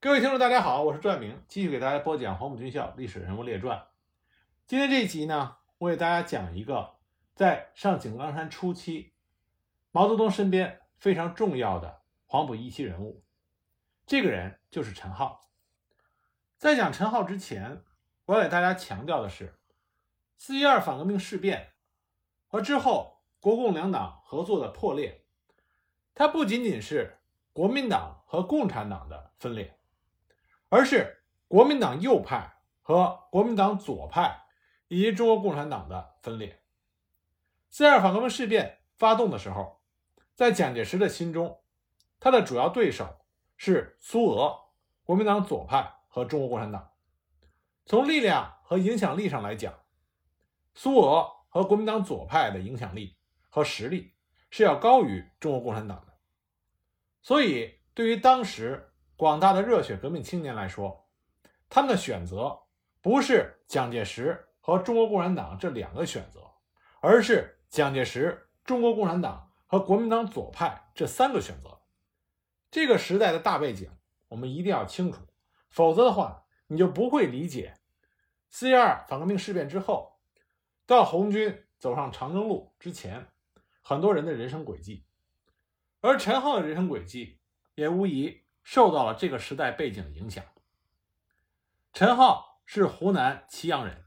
各位听众，大家好，我是转明，继续给大家播讲《黄埔军校历史人物列传》。今天这一集呢，我给大家讲一个在上井冈山初期，毛泽东身边非常重要的黄埔一期人物。这个人就是陈浩。在讲陈浩之前，我要给大家强调的是，四一二反革命事变和之后国共两党合作的破裂，它不仅仅是国民党和共产党的分裂。而是国民党右派和国民党左派以及中国共产党的分裂。四二反革命事变发动的时候，在蒋介石的心中，他的主要对手是苏俄、国民党左派和中国共产党。从力量和影响力上来讲，苏俄和国民党左派的影响力和实力是要高于中国共产党的。所以，对于当时，广大的热血革命青年来说，他们的选择不是蒋介石和中国共产党这两个选择，而是蒋介石、中国共产党和国民党左派这三个选择。这个时代的大背景，我们一定要清楚，否则的话，你就不会理解四一二反革命事变之后，到红军走上长征路之前，很多人的人生轨迹。而陈浩的人生轨迹，也无疑。受到了这个时代背景的影响。陈浩是湖南祁阳人，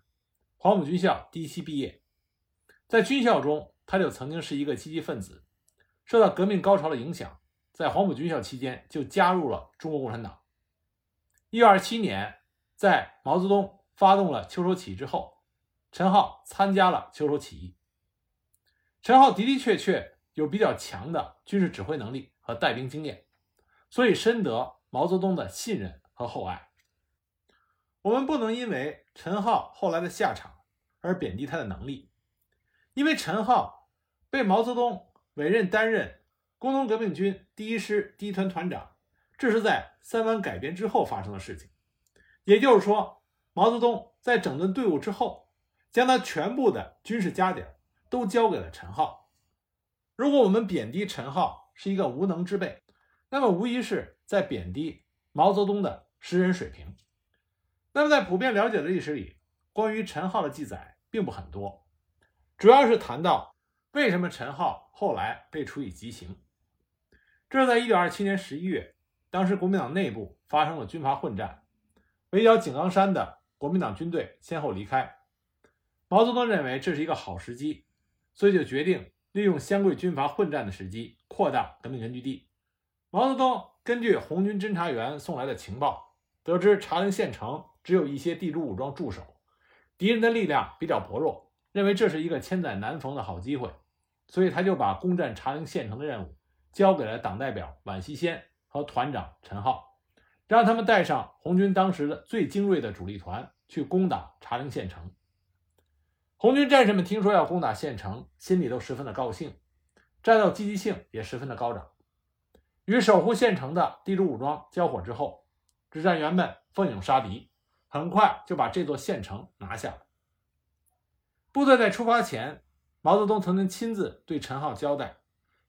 黄埔军校第一期毕业，在军校中他就曾经是一个积极分子，受到革命高潮的影响，在黄埔军校期间就加入了中国共产党。一九二七年，在毛泽东发动了秋收起义之后，陈浩参加了秋收起义。陈浩的的确确有比较强的军事指挥能力和带兵经验。所以深得毛泽东的信任和厚爱。我们不能因为陈浩后来的下场而贬低他的能力，因为陈浩被毛泽东委任担任工农革命军第一师第一团团长，这是在三湾改编之后发生的事情。也就是说，毛泽东在整顿队伍之后，将他全部的军事家底都交给了陈浩。如果我们贬低陈浩是一个无能之辈，那么无疑是在贬低毛泽东的识人水平。那么在普遍了解的历史里，关于陈浩的记载并不很多，主要是谈到为什么陈浩后来被处以极刑。这是在1927年11月，当时国民党内部发生了军阀混战，围剿井冈山的国民党军队先后离开。毛泽东认为这是一个好时机，所以就决定利用湘桂军阀混战的时机，扩大革命根据地。毛泽东根据红军侦察员送来的情报，得知茶陵县城只有一些地主武装驻守，敌人的力量比较薄弱，认为这是一个千载难逢的好机会，所以他就把攻占茶陵县城的任务交给了党代表宛希先和团长陈浩，让他们带上红军当时的最精锐的主力团去攻打茶陵县城。红军战士们听说要攻打县城，心里都十分的高兴，战斗积极性也十分的高涨。与守护县城的地主武装交火之后，指战员们奋勇杀敌，很快就把这座县城拿下了。部队在出发前，毛泽东曾经亲自对陈浩交代，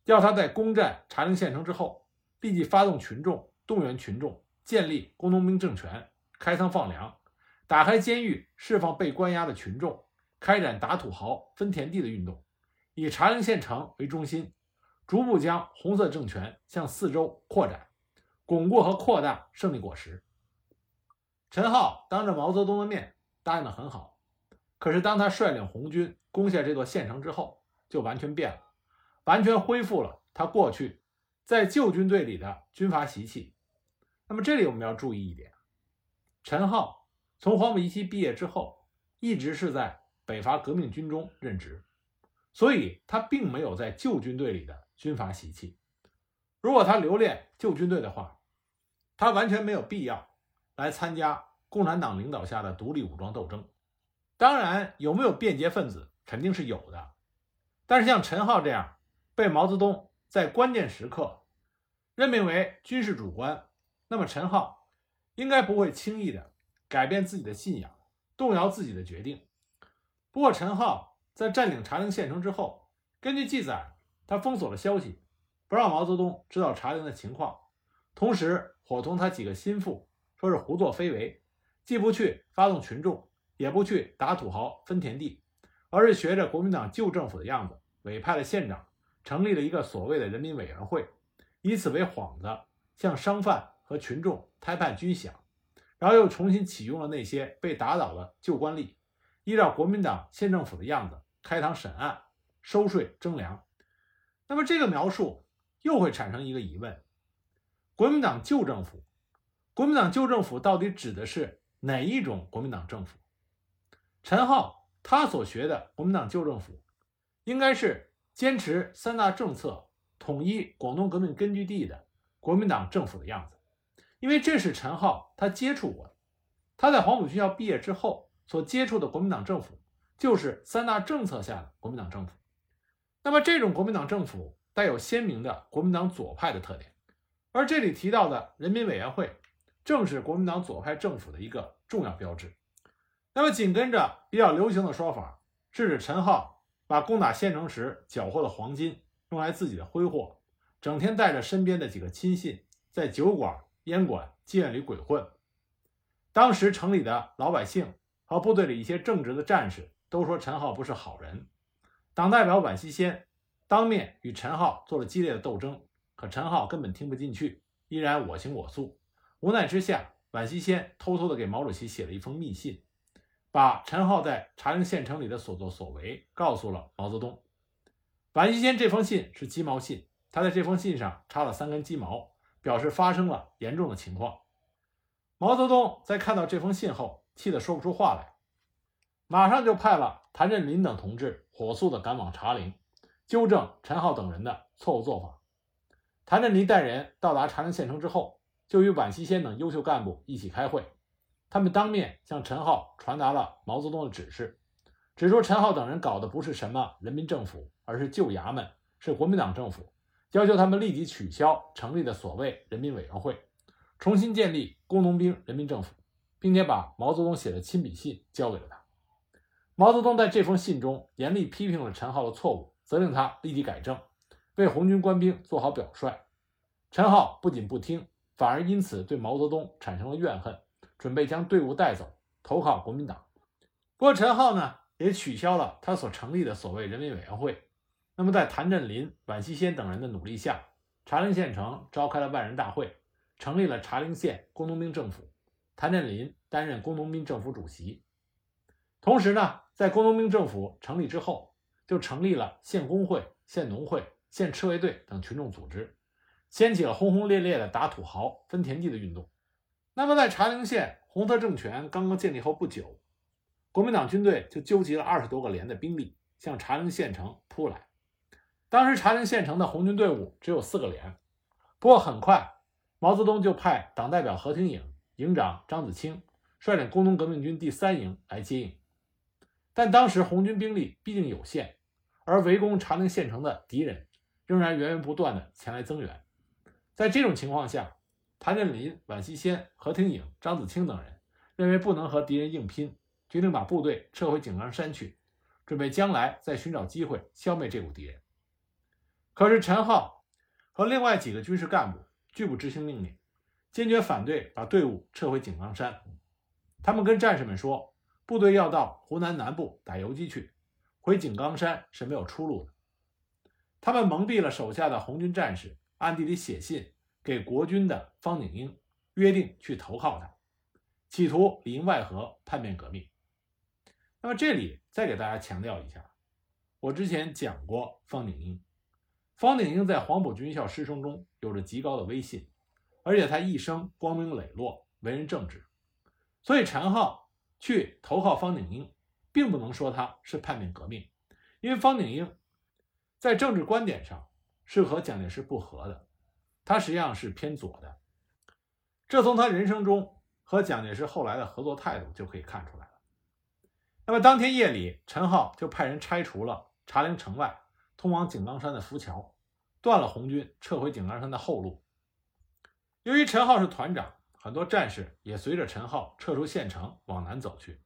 要他在攻占茶陵县城之后，立即发动群众，动员群众，建立工农兵政权，开仓放粮，打开监狱，释放被关押的群众，开展打土豪、分田地的运动，以茶陵县城为中心。逐步将红色政权向四周扩展，巩固和扩大胜利果实。陈浩当着毛泽东的面答应的很好，可是当他率领红军攻下这座县城之后，就完全变了，完全恢复了他过去在旧军队里的军阀习气。那么这里我们要注意一点，陈浩从黄埔一期毕业之后，一直是在北伐革命军中任职，所以他并没有在旧军队里的。军阀习气，如果他留恋旧军队的话，他完全没有必要来参加共产党领导下的独立武装斗争。当然，有没有便捷分子，肯定是有的。但是像陈浩这样被毛泽东在关键时刻任命为军事主官，那么陈浩应该不会轻易的改变自己的信仰，动摇自己的决定。不过，陈浩在占领茶陵县城之后，根据记载。他封锁了消息，不让毛泽东知道茶陵的情况，同时伙同他几个心腹说是胡作非为，既不去发动群众，也不去打土豪分田地，而是学着国民党旧政府的样子，委派了县长，成立了一个所谓的人民委员会，以此为幌子，向商贩和群众摊判军饷，然后又重新启用了那些被打倒的旧官吏，依照国民党县政府的样子开堂审案、收税征粮。那么这个描述又会产生一个疑问：国民党旧政府，国民党旧政府到底指的是哪一种国民党政府？陈浩他所学的国民党旧政府，应该是坚持三大政策、统一广东革命根据地的国民党政府的样子，因为这是陈浩他接触过的。他在黄埔军校毕业之后所接触的国民党政府，就是三大政策下的国民党政府。那么这种国民党政府带有鲜明的国民党左派的特点，而这里提到的人民委员会，正是国民党左派政府的一个重要标志。那么紧跟着比较流行的说法，是指陈浩把攻打县城时缴获的黄金用来自己的挥霍，整天带着身边的几个亲信在酒馆、烟馆、妓院里鬼混。当时城里的老百姓和部队里一些正直的战士都说陈浩不是好人。党代表宛希先当面与陈浩做了激烈的斗争，可陈浩根本听不进去，依然我行我素。无奈之下，宛希先偷偷的给毛主席写了一封密信，把陈浩在茶陵县城里的所作所为告诉了毛泽东。宛希先这封信是鸡毛信，他在这封信上插了三根鸡毛，表示发生了严重的情况。毛泽东在看到这封信后，气得说不出话来，马上就派了谭震林等同志。火速的赶往茶陵，纠正陈浩等人的错误做法。谭震林带人到达茶陵县城之后，就与宛西先等优秀干部一起开会。他们当面向陈浩传达了毛泽东的指示，指出陈浩等人搞的不是什么人民政府，而是旧衙门，是国民党政府，要求他们立即取消成立的所谓人民委员会，重新建立工农兵人民政府，并且把毛泽东写的亲笔信交给了他。毛泽东在这封信中严厉批评了陈浩的错误，责令他立即改正，为红军官兵做好表率。陈浩不仅不听，反而因此对毛泽东产生了怨恨，准备将队伍带走，投靠国民党。不过陈浩呢，也取消了他所成立的所谓人民委员会。那么，在谭震林、宛西先等人的努力下，茶陵县城召开了万人大会，成立了茶陵县工农兵政府，谭震林担任工农兵政府主席。同时呢，在工农兵政府成立之后，就成立了县工会、县农会、县赤卫队等群众组织，掀起了轰轰烈烈的打土豪、分田地的运动。那么，在茶陵县红色政权刚刚建立后不久，国民党军队就纠集了二十多个连的兵力向茶陵县城扑来。当时茶陵县城的红军队伍只有四个连，不过很快，毛泽东就派党代表何挺颖、营长张子清率领工农革命军第三营来接应。但当时红军兵力毕竟有限，而围攻茶陵县城的敌人仍然源源不断的前来增援。在这种情况下，谭震林、宛西先、何挺颖、张子清等人认为不能和敌人硬拼，决定把部队撤回井冈山去，准备将来再寻找机会消灭这股敌人。可是陈浩和另外几个军事干部拒不执行命令，坚决反对把队伍撤回井冈山。他们跟战士们说。部队要到湖南南部打游击去，回井冈山是没有出路的。他们蒙蔽了手下的红军战士，暗地里写信给国军的方鼎英，约定去投靠他，企图里应外合叛变革命。那么这里再给大家强调一下，我之前讲过方鼎英，方鼎英在黄埔军校师生中有着极高的威信，而且他一生光明磊落，为人正直，所以陈浩。去投靠方鼎英，并不能说他是叛变革命，因为方鼎英在政治观点上是和蒋介石不合的，他实际上是偏左的。这从他人生中和蒋介石后来的合作态度就可以看出来了。那么当天夜里，陈浩就派人拆除了茶陵城外通往井冈山的浮桥，断了红军撤回井冈山的后路。由于陈浩是团长。很多战士也随着陈浩撤出县城往南走去。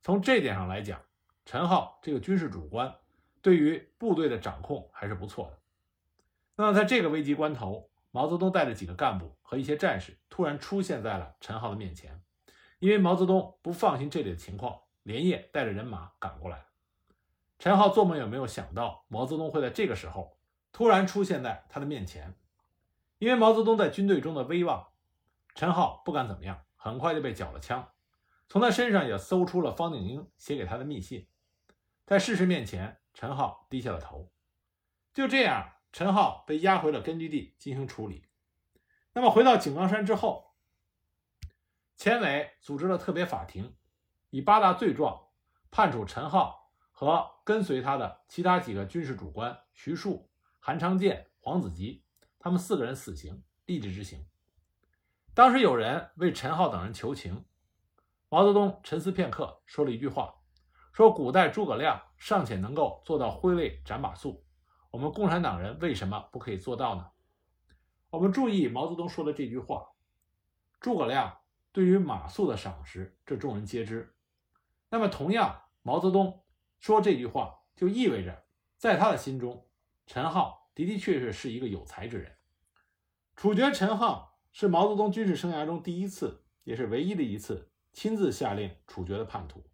从这点上来讲，陈浩这个军事主官对于部队的掌控还是不错的。那么在这个危急关头，毛泽东带着几个干部和一些战士突然出现在了陈浩的面前，因为毛泽东不放心这里的情况，连夜带着人马赶过来。陈浩做梦也没有想到毛泽东会在这个时候突然出现在他的面前，因为毛泽东在军队中的威望，陈浩不敢怎么样，很快就被缴了枪。从他身上也搜出了方鼎英写给他的密信，在事实面前，陈浩低下了头。就这样，陈浩被押回了根据地进行处理。那么回到井冈山之后，前委组织了特别法庭，以八大罪状判处陈浩和跟随他的其他几个军事主官徐庶、韩昌建、黄子吉他们四个人死刑，立即执行。当时有人为陈浩等人求情，毛泽东沉思片刻，说了一句话：“说古代诸葛亮尚且能够做到挥泪斩马谡，我们共产党人为什么不可以做到呢？”我们注意毛泽东说的这句话，诸葛亮。对于马谡的赏识，这众人皆知。那么，同样，毛泽东说这句话，就意味着在他的心中，陈浩的的确确是一个有才之人。处决陈浩是毛泽东军事生涯中第一次，也是唯一的一次亲自下令处决的叛徒。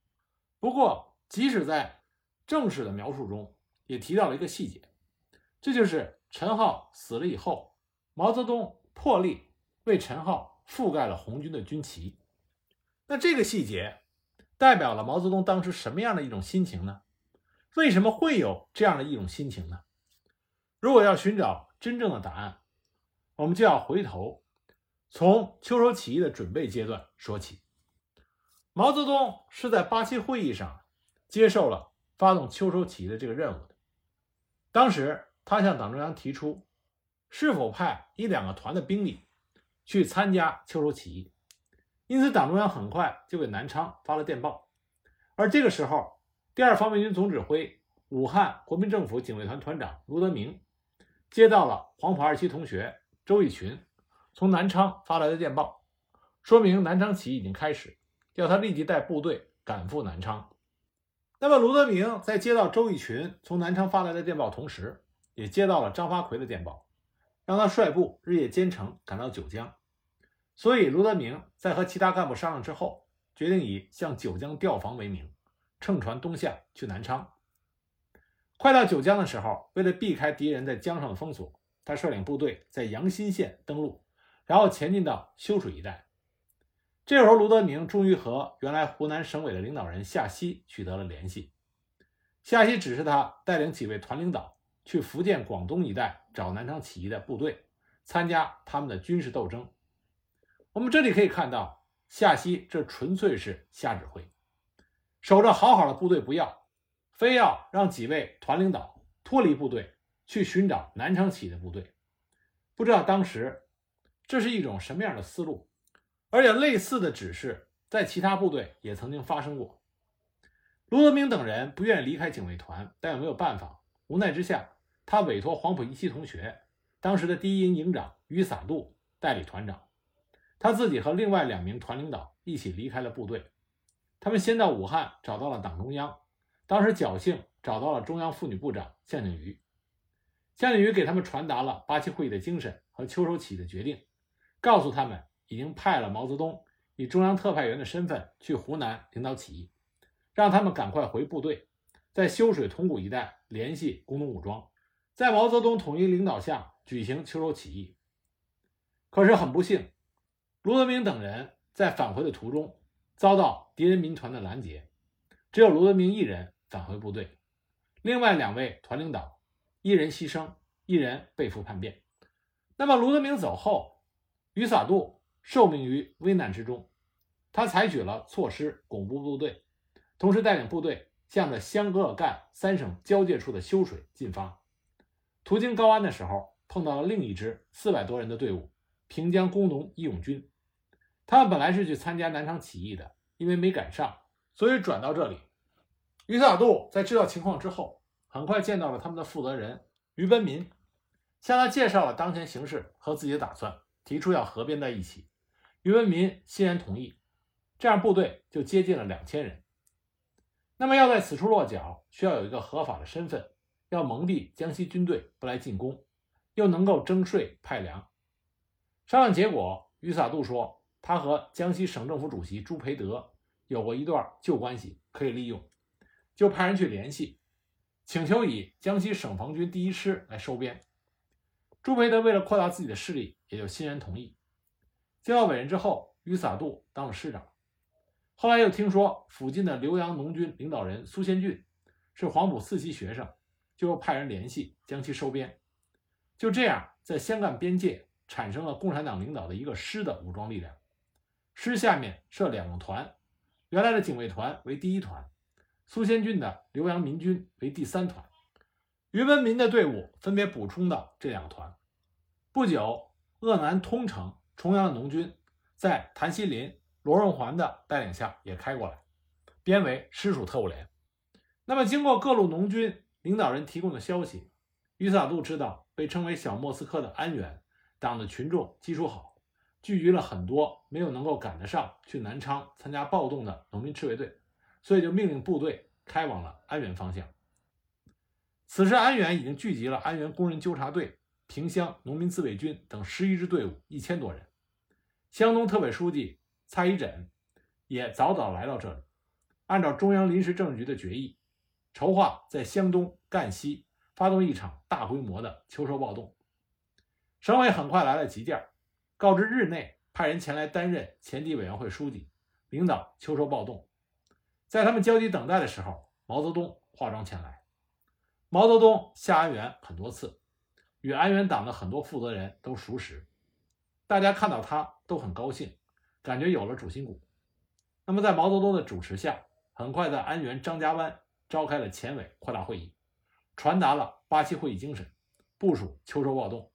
不过，即使在正史的描述中，也提到了一个细节，这就是陈浩死了以后，毛泽东破例为陈浩。覆盖了红军的军旗，那这个细节代表了毛泽东当时什么样的一种心情呢？为什么会有这样的一种心情呢？如果要寻找真正的答案，我们就要回头从秋收起义的准备阶段说起。毛泽东是在八七会议上接受了发动秋收起义的这个任务的。当时他向党中央提出，是否派一两个团的兵力。去参加秋收起义，因此党中央很快就给南昌发了电报。而这个时候，第二方面军总指挥、武汉国民政府警卫团团长卢德铭接到了黄埔二期同学周逸群从南昌发来的电报，说明南昌起义已经开始，要他立即带部队赶赴南昌。那么，卢德铭在接到周逸群从南昌发来的电报同时，也接到了张发奎的电报，让他率部日夜兼程赶到九江。所以，卢德铭在和其他干部商量之后，决定以向九江调防为名，乘船东下去南昌。快到九江的时候，为了避开敌人在江上的封锁，他率领部队在阳新县登陆，然后前进到修水一带。这时候，卢德铭终于和原来湖南省委的领导人夏曦取得了联系。夏曦指示他带领几位团领导去福建、广东一带找南昌起义的部队，参加他们的军事斗争。我们这里可以看到，夏曦这纯粹是瞎指挥，守着好好的部队不要，非要让几位团领导脱离部队去寻找南昌起义的部队。不知道当时这是一种什么样的思路，而且类似的指示在其他部队也曾经发生过。卢德铭等人不愿意离开警卫团，但又没有办法，无奈之下，他委托黄埔一期同学，当时的第一营营长于洒度代理团长。他自己和另外两名团领导一起离开了部队，他们先到武汉找到了党中央，当时侥幸找到了中央妇女部长向景瑜，向景瑜给他们传达了八七会议的精神和秋收起义的决定，告诉他们已经派了毛泽东以中央特派员的身份去湖南领导起义，让他们赶快回部队，在修水铜鼓一带联系工农武装，在毛泽东统一领导下举行秋收起义。可是很不幸。卢德铭等人在返回的途中遭到敌人民团的拦截，只有卢德铭一人返回部队，另外两位团领导一人牺牲，一人被俘叛变。那么卢德铭走后，于洒度受命于危难之中，他采取了措施巩固部队，同时带领部队向着湘鄂赣三省交界处的修水进发。途经高安的时候，碰到了另一支四百多人的队伍——平江工农义勇军。他们本来是去参加南昌起义的，因为没赶上，所以转到这里。于洒度在知道情况之后，很快见到了他们的负责人于奔民，向他介绍了当前形势和自己的打算，提出要合编在一起。于文民欣然同意，这样部队就接近了两千人。那么要在此处落脚，需要有一个合法的身份，要蒙蔽江西军队不来进攻，又能够征税派粮，商量结果，于萨杜说他和江西省政府主席朱培德有过一段旧关系，可以利用，就派人去联系，请求以江西省防军第一师来收编。朱培德为了扩大自己的势力，也就欣然同意。接到委任之后，于萨杜当了师长。后来又听说附近的浏阳农军领导人苏先俊是黄埔四期学生，就又派人联系将其收编。就这样，在湘赣边界产生了共产党领导的一个师的武装力量。师下面设两个团，原来的警卫团为第一团，苏先俊的浏阳民军为第三团，于文民的队伍分别补充到这两个团。不久，鄂南通城、重阳的农军在谭锡林、罗荣桓的带领下也开过来，编为师属特务连。那么，经过各路农军领导人提供的消息，于萨杜知道。被称为小莫斯科的安源党的群众基础好，聚集了很多没有能够赶得上去南昌参加暴动的农民赤卫队，所以就命令部队开往了安源方向。此时，安源已经聚集了安源工人纠察队、萍乡农民自卫军等十一支队伍一千多人。湘东特委书记蔡一枕也早早来到这里，按照中央临时政治局的决议，筹划在湘东、赣西。发动一场大规模的秋收暴动，省委很快来了急件，告知日内派人前来担任前敌委员会书记，领导秋收暴动。在他们焦急等待的时候，毛泽东化妆前来。毛泽东下安源很多次，与安源党的很多负责人都熟识，大家看到他都很高兴，感觉有了主心骨。那么，在毛泽东的主持下，很快在安源张家湾召开了前委扩大会议。传达了八七会议精神，部署秋收暴动。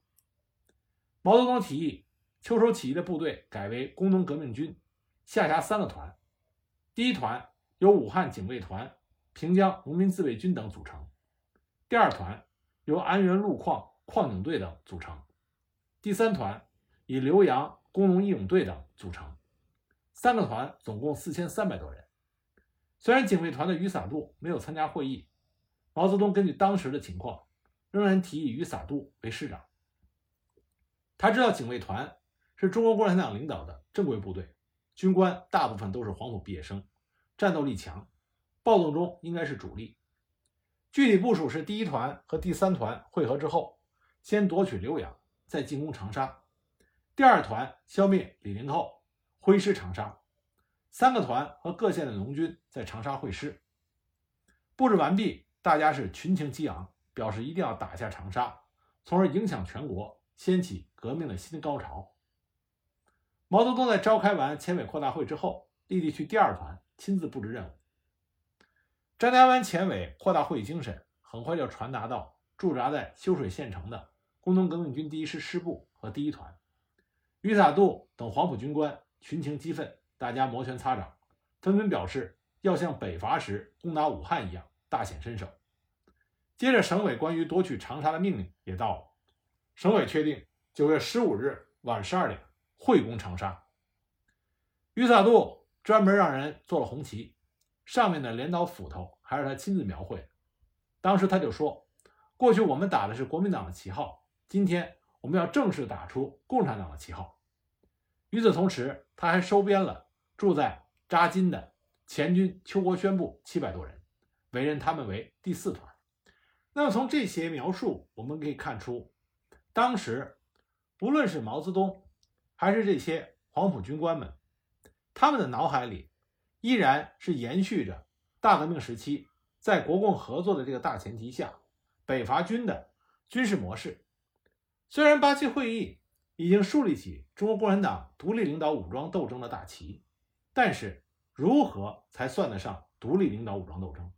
毛泽东提议，秋收起义的部队改为工农革命军，下辖三个团。第一团由武汉警卫团、平江农民自卫军等组成；第二团由安源路矿矿警队等组成；第三团以浏阳工农义勇队等组成。三个团总共四千三百多人。虽然警卫团的余洒度没有参加会议。毛泽东根据当时的情况，仍然提议余洒度为师长。他知道警卫团是中国共产党领导的正规部队，军官大部分都是黄埔毕业生，战斗力强，暴动中应该是主力。具体部署是：第一团和第三团会合之后，先夺取浏阳，再进攻长沙；第二团消灭李林后，挥师长沙；三个团和各县的农军在长沙会师。布置完毕。大家是群情激昂，表示一定要打下长沙，从而影响全国，掀起革命的新高潮。毛泽东在召开完前委扩大会之后，立即去第二团亲自布置任务。张家湾前委扩大会议精神很快就传达到驻扎在修水县城的工农革命军第一师师部和第一团。于洒度等黄埔军官群情激愤，大家摩拳擦掌，纷纷表示要像北伐时攻打武汉一样。大显身手。接着，省委关于夺取长沙的命令也到了。省委确定九月十五日晚十二点会攻长沙。于洒度专门让人做了红旗，上面的镰刀斧头还是他亲自描绘。当时他就说：“过去我们打的是国民党的旗号，今天我们要正式打出共产党的旗号。”与此同时，他还收编了住在扎金的前军邱国宣部七百多人。委任他们为第四团。那么从这些描述，我们可以看出，当时不论是毛泽东，还是这些黄埔军官们，他们的脑海里依然是延续着大革命时期在国共合作的这个大前提下，北伐军的军事模式。虽然八七会议已经树立起中国共产党独立领导武装斗争的大旗，但是如何才算得上独立领导武装斗争？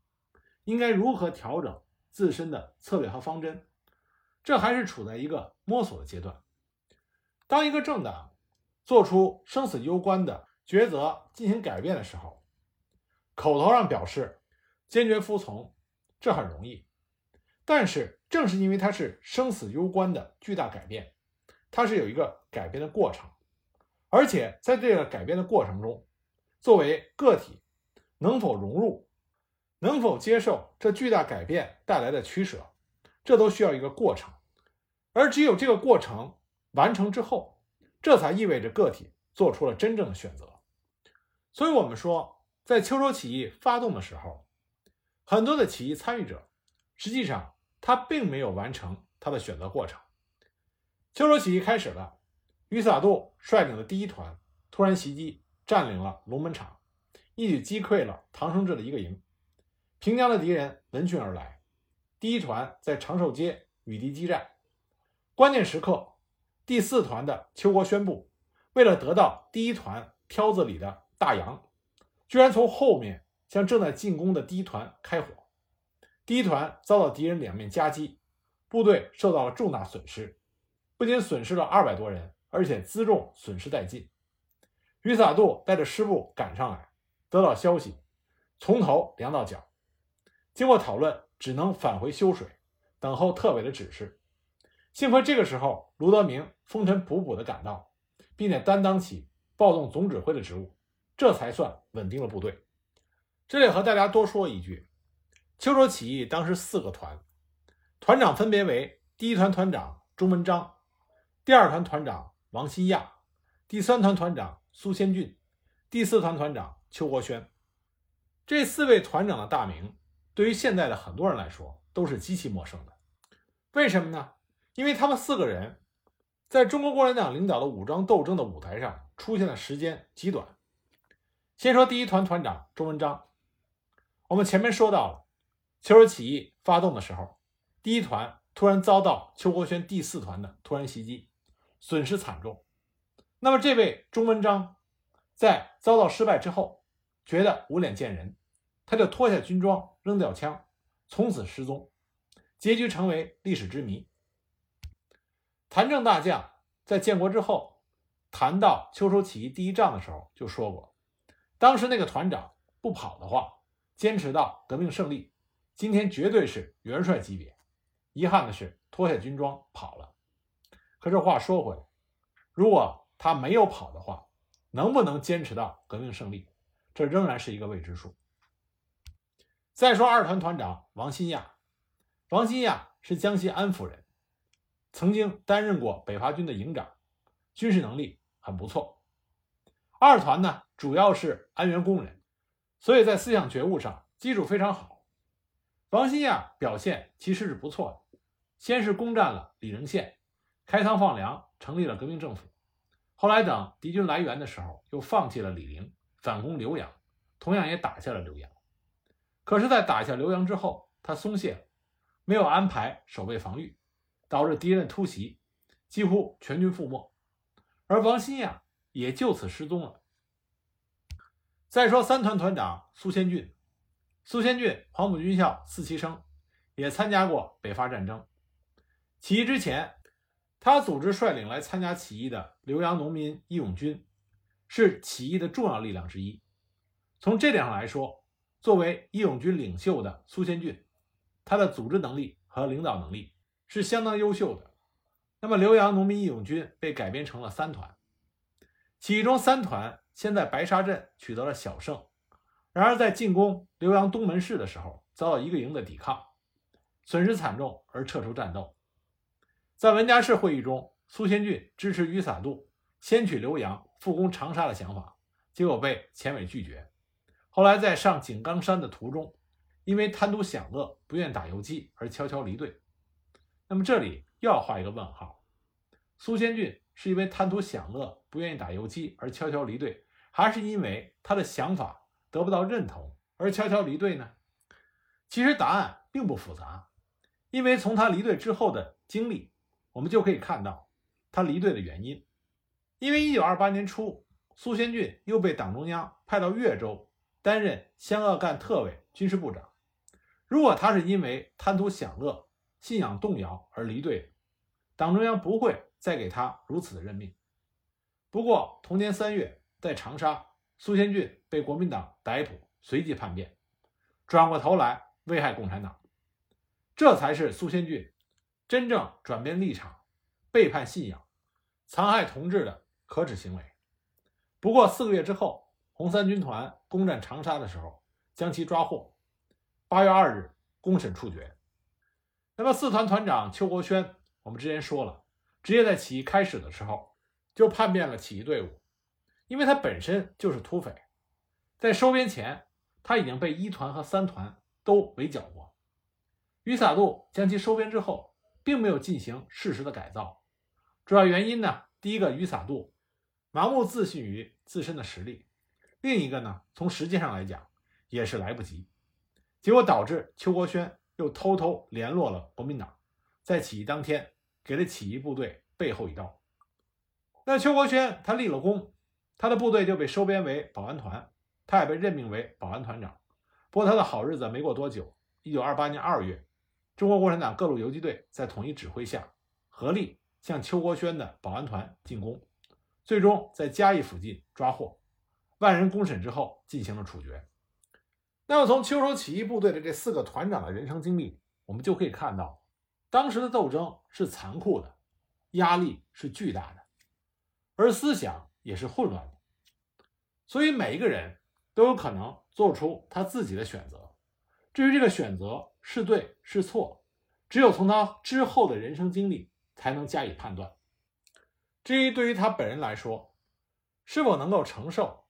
应该如何调整自身的策略和方针？这还是处在一个摸索的阶段。当一个政党做出生死攸关的抉择进行改变的时候，口头上表示坚决服从，这很容易。但是正是因为它是生死攸关的巨大改变，它是有一个改变的过程，而且在这个改变的过程中，作为个体能否融入？能否接受这巨大改变带来的取舍，这都需要一个过程，而只有这个过程完成之后，这才意味着个体做出了真正的选择。所以，我们说，在秋收起义发动的时候，很多的起义参与者，实际上他并没有完成他的选择过程。秋收起义开始了，于萨杜率领的第一团突然袭击，占领了龙门场，一举击溃了唐生智的一个营。平江的敌人闻讯而来，第一团在长寿街与敌激战。关键时刻，第四团的邱国宣布，为了得到第一团挑子里的大洋，居然从后面向正在进攻的第一团开火。第一团遭到敌人两面夹击，部队受到了重大损失，不仅损失了二百多人，而且辎重损失殆尽。于洒度带着师部赶上来，得到消息，从头凉到脚。经过讨论，只能返回修水，等候特委的指示。幸亏这个时候，卢德明风尘仆仆地赶到，并且担当起暴动总指挥的职务，这才算稳定了部队。这里和大家多说一句：秋收起义当时四个团，团长分别为第一团团长钟文章，第二团团长王新亚，第三团团长苏先俊，第四团团长邱国轩。这四位团长的大名。对于现在的很多人来说，都是极其陌生的。为什么呢？因为他们四个人在中国共产党领导的武装斗争的舞台上出现的时间极短。先说第一团团长周文章，我们前面说到了，秋收起义发动的时候，第一团突然遭到邱国轩第四团的突然袭击，损失惨重。那么这位钟文章在遭到失败之后，觉得无脸见人。他就脱下军装，扔掉枪，从此失踪，结局成为历史之谜。谭政大将在建国之后谈到秋收起义第一仗的时候就说过，当时那个团长不跑的话，坚持到革命胜利，今天绝对是元帅级别。遗憾的是脱下军装跑了。可这话说回来，如果他没有跑的话，能不能坚持到革命胜利，这仍然是一个未知数。再说二团团长王新亚，王新亚是江西安福人，曾经担任过北伐军的营长，军事能力很不错。二团呢，主要是安源工人，所以在思想觉悟上基础非常好。王新亚表现其实是不错的，先是攻占了李仁县，开仓放粮，成立了革命政府。后来等敌军来援的时候，又放弃了李陵，反攻浏阳，同样也打下了浏阳。可是，在打下浏阳之后，他松懈了，没有安排守备防御，导致敌人突袭，几乎全军覆没，而王新亚也就此失踪了。再说三团团长苏先俊，苏先俊黄埔军校四期生，也参加过北伐战争。起义之前，他组织率领来参加起义的浏阳农民义勇军，是起义的重要力量之一。从这点上来说，作为义勇军领袖的苏先俊，他的组织能力和领导能力是相当优秀的。那么，浏阳农民义勇军被改编成了三团，其中三团先在白沙镇取得了小胜，然而在进攻浏阳东门市的时候，遭到一个营的抵抗，损失惨重而撤出战斗。在文家市会议中，苏先俊支持余洒度先取浏阳，复攻长沙的想法，结果被前委拒绝。后来在上井冈山的途中，因为贪图享乐，不愿打游击而悄悄离队。那么这里又要画一个问号：苏先俊是因为贪图享乐，不愿意打游击而悄悄离队，还是因为他的想法得不到认同而悄悄离队呢？其实答案并不复杂，因为从他离队之后的经历，我们就可以看到他离队的原因。因为1928年初，苏先俊又被党中央派到越州。担任湘鄂赣特委军事部长。如果他是因为贪图享乐、信仰动摇而离队，党中央不会再给他如此的任命。不过，同年三月，在长沙，苏先俊被国民党逮捕，随即叛变，转过头来危害共产党。这才是苏先俊真正转变立场、背叛信仰、残害同志的可耻行为。不过四个月之后。红三军团攻占长沙的时候，将其抓获。八月二日，公审处决。那么四团团长邱国轩，我们之前说了，直接在起义开始的时候就叛变了起义队伍，因为他本身就是土匪，在收编前他已经被一团和三团都围剿过。于萨度将其收编之后，并没有进行适时的改造，主要原因呢，第一个，于萨度盲目自信于自身的实力；另一个呢，从时间上来讲，也是来不及。结果导致邱国轩又偷偷联络了国民党，在起义当天给了起义部队背后一刀。那邱国轩他立了功，他的部队就被收编为保安团，他也被任命为保安团长。不过他的好日子没过多久，一九二八年二月，中国共产党各路游击队在统一指挥下，合力向邱国轩的保安团进攻，最终在嘉义附近抓获，万人公审之后进行了处决。那么，从秋收起义部队的这四个团长的人生经历，我们就可以看到，当时的斗争是残酷的，压力是巨大的，而思想也是混乱的。所以，每一个人都有可能做出他自己的选择。至于这个选择是对是错，只有从他之后的人生经历才能加以判断。至于对于他本人来说，是否能够承受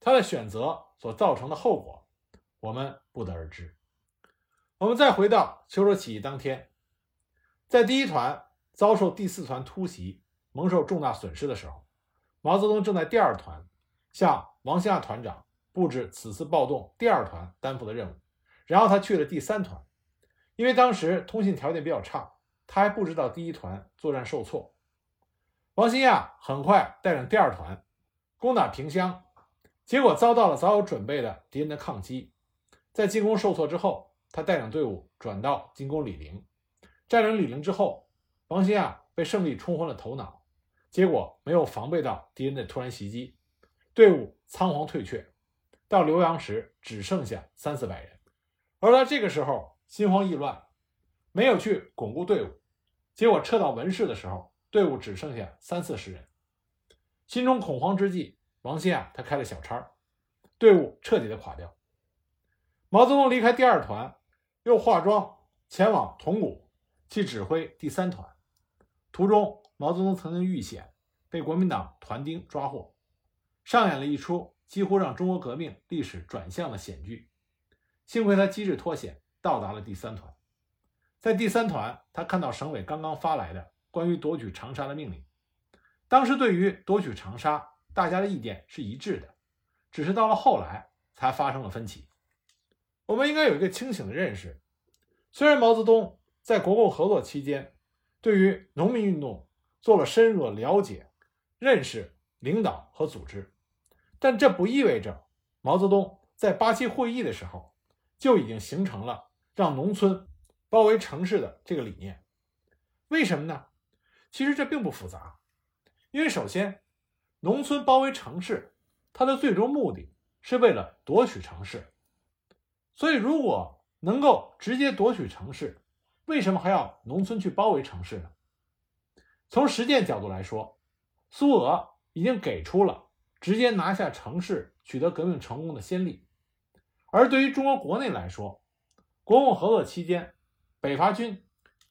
他的选择所造成的后果？我们不得而知。我们再回到秋收起义当天，在第一团遭受第四团突袭，蒙受重大损失的时候，毛泽东正在第二团向王兴亚团长布置此次暴动第二团担负的任务。然后他去了第三团，因为当时通信条件比较差，他还不知道第一团作战受挫。王兴亚很快带领第二团攻打萍乡，结果遭到了早有准备的敌人的抗击。在进攻受挫之后，他带领队伍转到进攻李陵，占领李陵之后，王兴亚被胜利冲昏了头脑，结果没有防备到敌人的突然袭击，队伍仓皇退却，到浏阳时只剩下三四百人，而他这个时候心慌意乱，没有去巩固队伍，结果撤到文市的时候，队伍只剩下三四十人，心中恐慌之际，王兴啊他开了小差，队伍彻底的垮掉。毛泽东离开第二团，又化妆前往铜鼓去指挥第三团。途中，毛泽东曾经遇险，被国民党团丁抓获，上演了一出几乎让中国革命历史转向的险剧。幸亏他机智脱险，到达了第三团。在第三团，他看到省委刚刚发来的关于夺取长沙的命令。当时对于夺取长沙，大家的意见是一致的，只是到了后来才发生了分歧。我们应该有一个清醒的认识：虽然毛泽东在国共合作期间对于农民运动做了深入的了解、认识、领导和组织，但这不意味着毛泽东在八七会议的时候就已经形成了让农村包围城市的这个理念。为什么呢？其实这并不复杂，因为首先，农村包围城市，它的最终目的是为了夺取城市。所以，如果能够直接夺取城市，为什么还要农村去包围城市呢？从实践角度来说，苏俄已经给出了直接拿下城市、取得革命成功的先例。而对于中国国内来说，国共合作期间，北伐军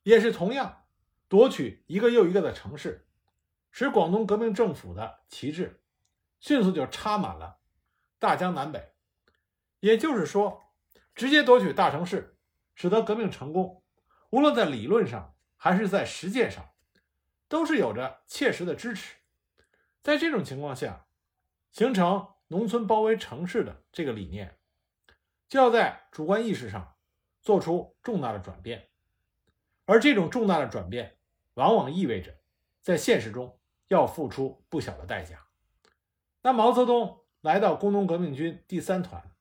也是同样夺取一个又一个的城市，使广东革命政府的旗帜迅速就插满了大江南北。也就是说。直接夺取大城市，使得革命成功，无论在理论上还是在实践上，都是有着切实的支持。在这种情况下，形成农村包围城市的这个理念，就要在主观意识上做出重大的转变，而这种重大的转变，往往意味着在现实中要付出不小的代价。那毛泽东来到工农革命军第三团。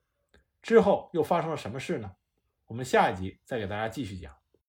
之后又发生了什么事呢？我们下一集再给大家继续讲。